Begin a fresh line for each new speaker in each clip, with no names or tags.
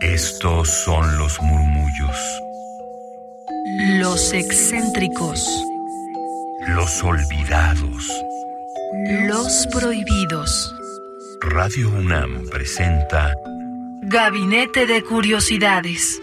Estos son los murmullos.
Los excéntricos.
Los olvidados.
Los prohibidos.
Radio UNAM presenta
Gabinete de Curiosidades.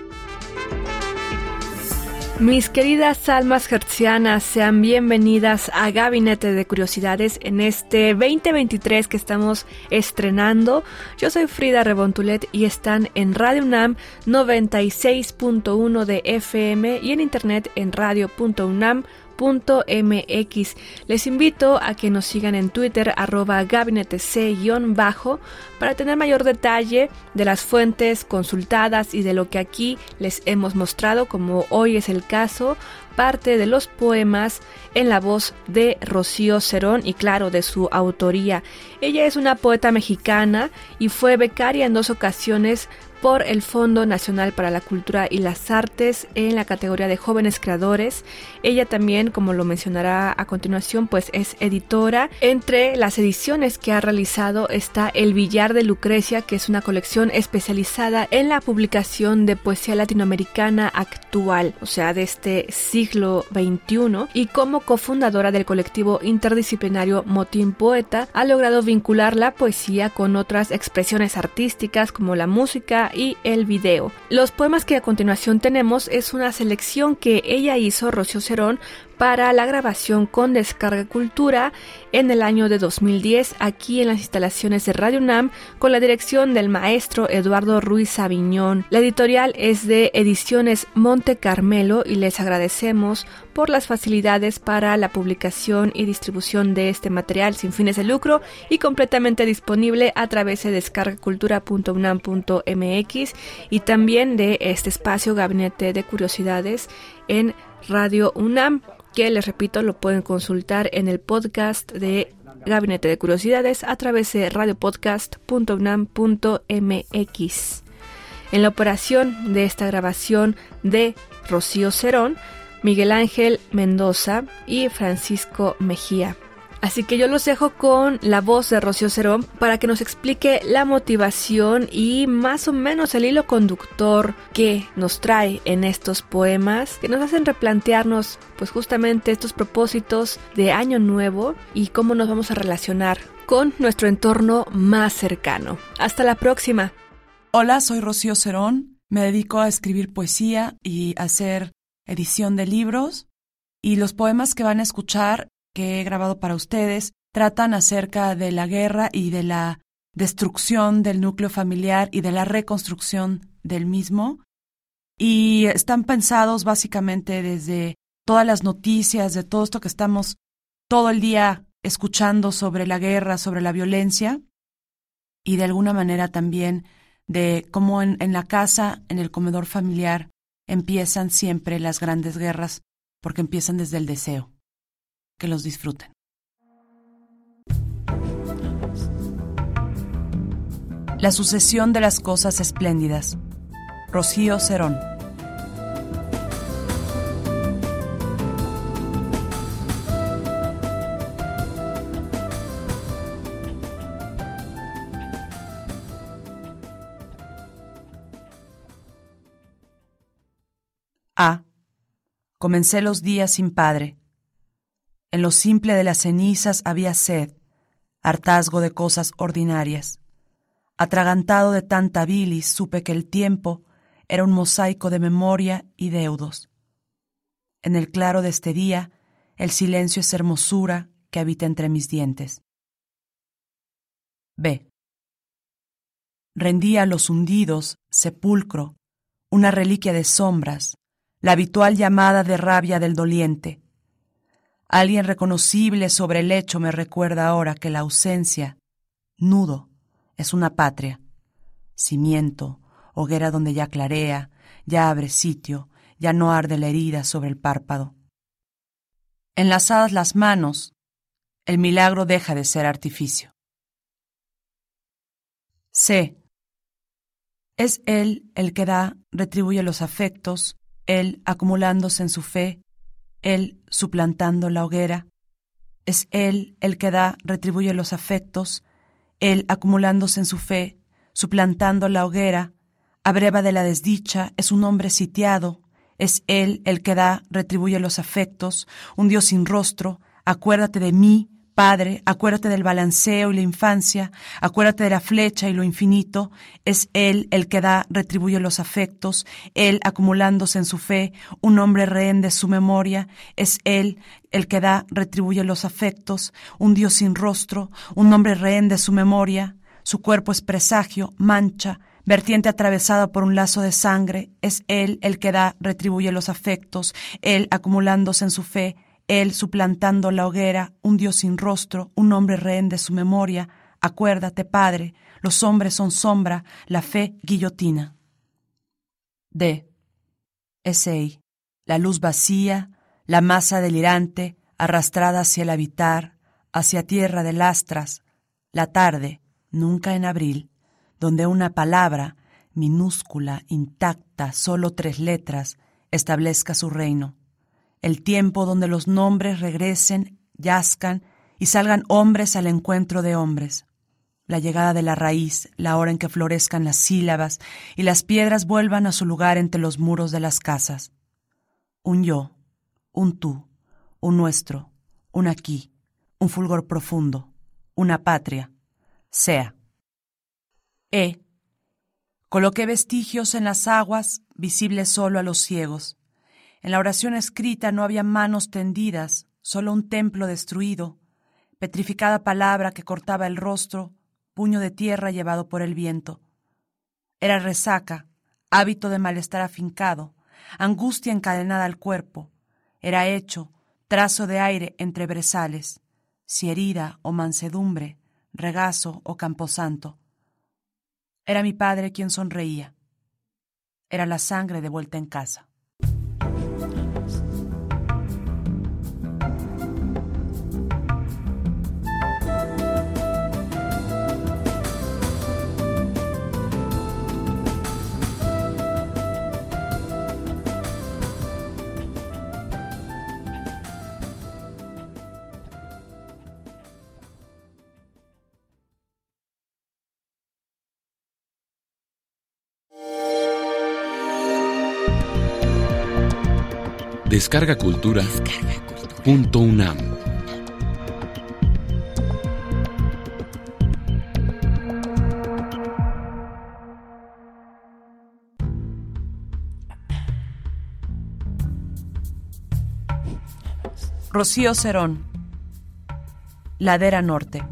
Mis queridas almas hertzianas, sean bienvenidas a Gabinete de Curiosidades en este 2023 que estamos estrenando. Yo soy Frida Rebontulet y están en Radio UNAM 96.1 de FM y en internet en radio.unam.com mx Les invito a que nos sigan en Twitter arroba gabinete bajo para tener mayor detalle de las fuentes consultadas y de lo que aquí les hemos mostrado, como hoy es el caso, parte de los poemas en la voz de Rocío Cerón y claro, de su autoría. Ella es una poeta mexicana y fue becaria en dos ocasiones por el Fondo Nacional para la Cultura y las Artes en la categoría de jóvenes creadores. Ella también, como lo mencionará a continuación, pues es editora. Entre las ediciones que ha realizado está El Villar de Lucrecia, que es una colección especializada en la publicación de poesía latinoamericana actual, o sea, de este siglo XXI, y como cofundadora del colectivo interdisciplinario Motín Poeta, ha logrado vincular la poesía con otras expresiones artísticas como la música, y el video. Los poemas que a continuación tenemos es una selección que ella hizo, Rocío Cerón, para la grabación con Descarga Cultura en el año de 2010 aquí en las instalaciones de Radio UNAM con la dirección del maestro Eduardo Ruiz Aviñón. La editorial es de Ediciones Monte Carmelo y les agradecemos por las facilidades para la publicación y distribución de este material sin fines de lucro y completamente disponible a través de descargacultura.unam.mx y también de este espacio Gabinete de Curiosidades en Radio UNAM que les repito lo pueden consultar en el podcast de Gabinete de Curiosidades a través de radiopodcast.unam.mx. En la operación de esta grabación de Rocío Cerón, Miguel Ángel Mendoza y Francisco Mejía. Así que yo los dejo con la voz de Rocío Cerón para que nos explique la motivación y más o menos el hilo conductor que nos trae en estos poemas que nos hacen replantearnos pues justamente estos propósitos de año nuevo y cómo nos vamos a relacionar con nuestro entorno más cercano. Hasta la próxima.
Hola, soy Rocío Cerón. Me dedico a escribir poesía y a hacer edición de libros. Y los poemas que van a escuchar que he grabado para ustedes tratan acerca de la guerra y de la destrucción del núcleo familiar y de la reconstrucción del mismo. Y están pensados básicamente desde todas las noticias, de todo esto que estamos todo el día escuchando sobre la guerra, sobre la violencia, y de alguna manera también de cómo en, en la casa, en el comedor familiar, empiezan siempre las grandes guerras, porque empiezan desde el deseo que los disfruten. La sucesión de las cosas espléndidas. Rocío Cerón. A. Comencé los días sin padre en lo simple de las cenizas había sed, hartazgo de cosas ordinarias. Atragantado de tanta bilis, supe que el tiempo era un mosaico de memoria y deudos. En el claro de este día, el silencio es hermosura que habita entre mis dientes. B. Rendía a los hundidos, sepulcro, una reliquia de sombras, la habitual llamada de rabia del doliente, Alguien reconocible sobre el lecho me recuerda ahora que la ausencia, nudo, es una patria, cimiento, hoguera donde ya clarea, ya abre sitio, ya no arde la herida sobre el párpado. Enlazadas las manos, el milagro deja de ser artificio. C. Es Él el que da, retribuye los afectos, Él acumulándose en su fe, él suplantando la hoguera. Es Él el que da, retribuye los afectos, Él acumulándose en su fe, suplantando la hoguera, Abreva de la desdicha, es un hombre sitiado, es él el que da, retribuye los afectos, un Dios sin rostro, acuérdate de mí, Padre, acuérdate del balanceo y la infancia, acuérdate de la flecha y lo infinito, es Él el que da, retribuye los afectos, Él acumulándose en su fe, un hombre rehén de su memoria, es Él el que da, retribuye los afectos, un Dios sin rostro, un hombre rehén de su memoria, su cuerpo es presagio, mancha, vertiente atravesada por un lazo de sangre, es Él el que da, retribuye los afectos, Él acumulándose en su fe, Él suplantando la hoguera, un Dios sin rostro, un hombre rehén de su memoria, acuérdate, Padre, los hombres son sombra, la fe guillotina. D. S.A. La luz vacía, la masa delirante, arrastrada hacia el habitar, hacia tierra de lastras, la tarde, nunca en abril, donde una palabra, minúscula, intacta, solo tres letras, establezca su reino. El tiempo donde los nombres regresen, yazcan y salgan hombres al encuentro de hombres. La llegada de la raíz, la hora en que florezcan las sílabas y las piedras vuelvan a su lugar entre los muros de las casas. Un yo, un tú, un nuestro, un aquí, un fulgor profundo, una patria, sea. E. Coloqué vestigios en las aguas, visibles solo a los ciegos. En la oración escrita no había manos tendidas, solo un templo destruido, petrificada palabra que cortaba el rostro, puño de tierra llevado por el viento. Era resaca, hábito de malestar afincado, angustia encadenada al cuerpo. Era hecho, trazo de aire entre brezales, si herida o mansedumbre, regazo o camposanto. Era mi padre quien sonreía. Era la sangre de vuelta en casa.
Descarga Cultura. Punto UNAM.
Rocío Cerón. Ladera Norte.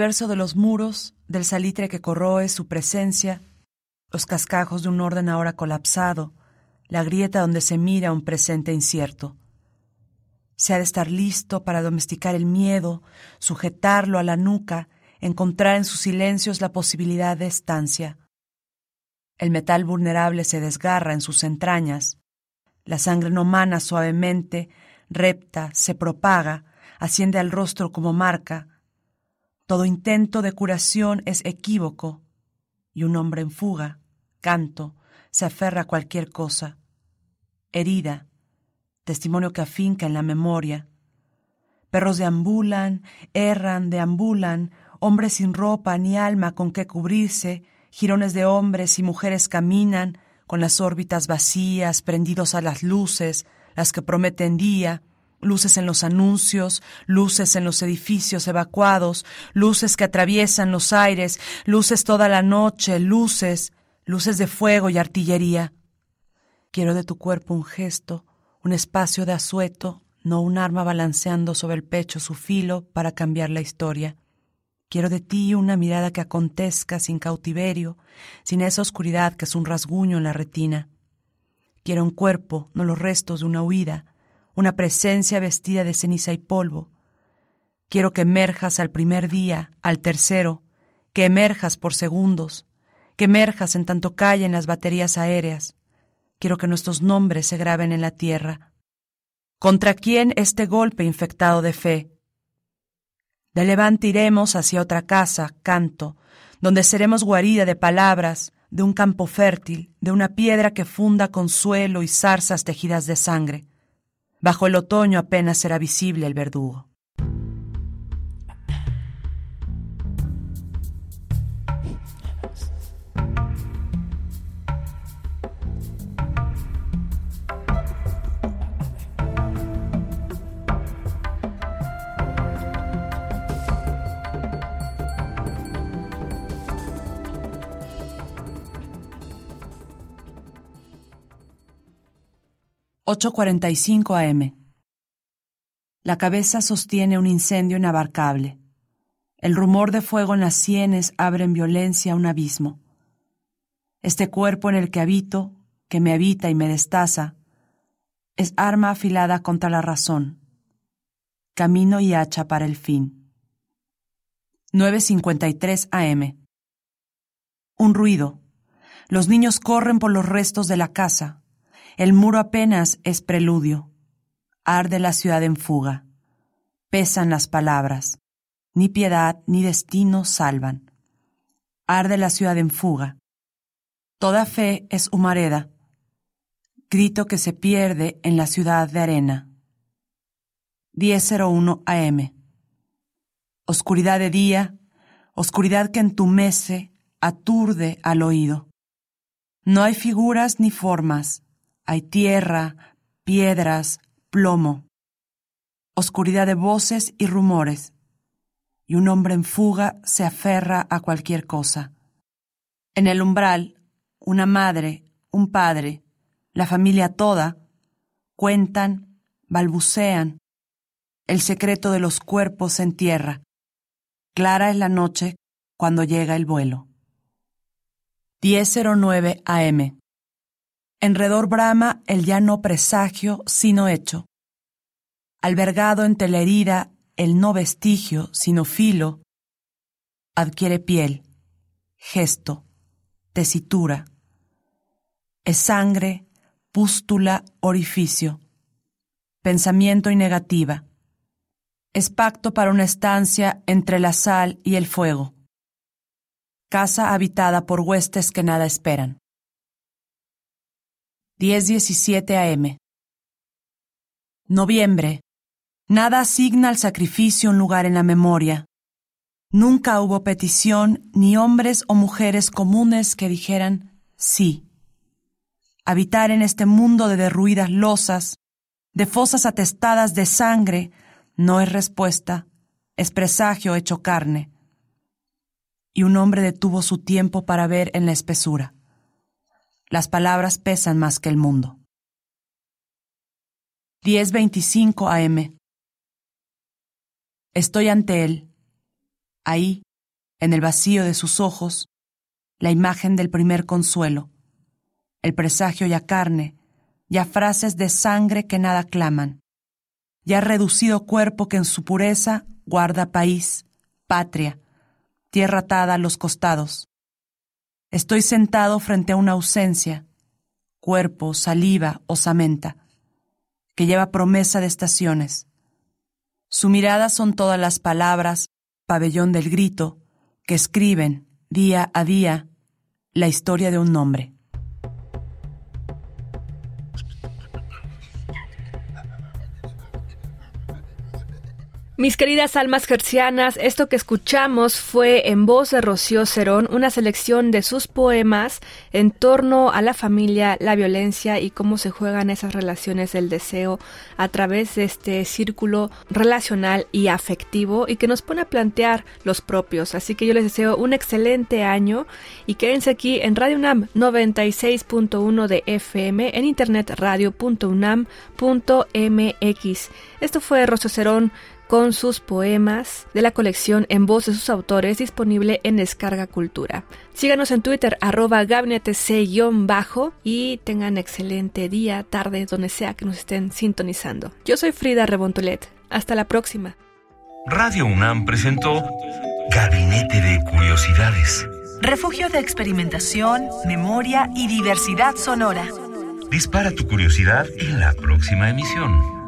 Universo de los muros, del salitre que corroe su presencia, los cascajos de un orden ahora colapsado, la grieta donde se mira un presente incierto. Se ha de estar listo para domesticar el miedo, sujetarlo a la nuca, encontrar en sus silencios la posibilidad de estancia. El metal vulnerable se desgarra en sus entrañas. La sangre no mana suavemente, repta, se propaga, asciende al rostro como marca, todo intento de curación es equívoco. Y un hombre en fuga, canto, se aferra a cualquier cosa. Herida, testimonio que afinca en la memoria. Perros deambulan, erran, deambulan, hombres sin ropa ni alma con que cubrirse, jirones de hombres y mujeres caminan con las órbitas vacías, prendidos a las luces, las que prometen día, luces en los anuncios, luces en los edificios evacuados, luces que atraviesan los aires, luces toda la noche, luces, luces de fuego y artillería. Quiero de tu cuerpo un gesto, un espacio de asueto, no un arma balanceando sobre el pecho su filo para cambiar la historia. Quiero de ti una mirada que acontezca sin cautiverio, sin esa oscuridad que es un rasguño en la retina. Quiero un cuerpo, no los restos de una huida, una presencia vestida de ceniza y polvo. Quiero que emerjas al primer día, al tercero, que emerjas por segundos, que emerjas en tanto callen las baterías aéreas. Quiero que nuestros nombres se graben en la tierra. ¿Contra quién este golpe infectado de fe? De levante iremos hacia otra casa, canto, donde seremos guarida de palabras, de un campo fértil, de una piedra que funda consuelo y zarzas tejidas de sangre. Bajo el otoño apenas será visible el verdugo. 8.45 am. La cabeza sostiene un incendio inabarcable. El rumor de fuego en las sienes abre en violencia un abismo. Este cuerpo en el que habito, que me habita y me destaza, es arma afilada contra la razón, camino y hacha para el fin. 9.53 am. Un ruido. Los niños corren por los restos de la casa, el muro apenas es preludio. Arde la ciudad en fuga. Pesan las palabras. Ni piedad ni destino salvan. Arde la ciudad en fuga. Toda fe es humareda. Grito que se pierde en la ciudad de arena. 10.01 AM. Oscuridad de día, oscuridad que entumece, aturde al oído. No hay figuras ni formas, hay tierra, piedras, plomo, oscuridad de voces y rumores, y un hombre en fuga se aferra a cualquier cosa. En el umbral, una madre, un padre, la familia toda, cuentan, balbucean, el secreto de los cuerpos se entierra. Clara es la noche cuando llega el vuelo. 10.09 AM Enredor brama el ya no presagio, sino hecho. Albergado entre la herida, el no vestigio, sino filo, adquiere piel, gesto, tesitura. Es sangre, pústula, orificio, pensamiento y negativa. Es pacto para una estancia entre la sal y el fuego. Casa habitada por huestes que nada esperan. 10-17 AM. Noviembre. Nada asigna al sacrificio un lugar en la memoria. Nunca hubo petición ni hombres o mujeres comunes que dijeran sí. Habitar en este mundo de derruidas losas, de fosas atestadas de sangre, no es respuesta, es presagio hecho carne. Y un hombre detuvo su tiempo para ver en la espesura. Las palabras pesan más que el mundo. 10.25 AM. Estoy ante él. Ahí, en el vacío de sus ojos, la imagen del primer consuelo, el presagio ya carne, ya frases de sangre que nada claman, ya reducido cuerpo que en su pureza guarda país, patria, tierra atada a los costados, Estoy sentado frente a una ausencia, cuerpo, saliva, osamenta, que lleva promesa de estaciones. Su mirada son todas las palabras, pabellón del grito, que escriben, día a día, la historia de un nombre.
Mis queridas almas gercianas, esto que escuchamos fue en voz de Rocío Cerón, una selección de sus poemas en torno a la familia, la violencia y cómo se juegan esas relaciones del deseo a través de este círculo relacional y afectivo y que nos pone a plantear los propios. Así que yo les deseo un excelente año y quédense aquí en Radio UNAM 96.1 de FM, en internet radio.unam.mx. Esto fue Rocío Cerón con sus poemas de la colección en voz de sus autores disponible en Descarga Cultura. Síganos en Twitter arroba gabinete bajo y tengan excelente día, tarde, donde sea que nos estén sintonizando. Yo soy Frida Rebontolet. Hasta la próxima.
Radio UNAM presentó Gabinete de Curiosidades.
Refugio de experimentación, memoria y diversidad sonora.
Dispara tu curiosidad en la próxima emisión.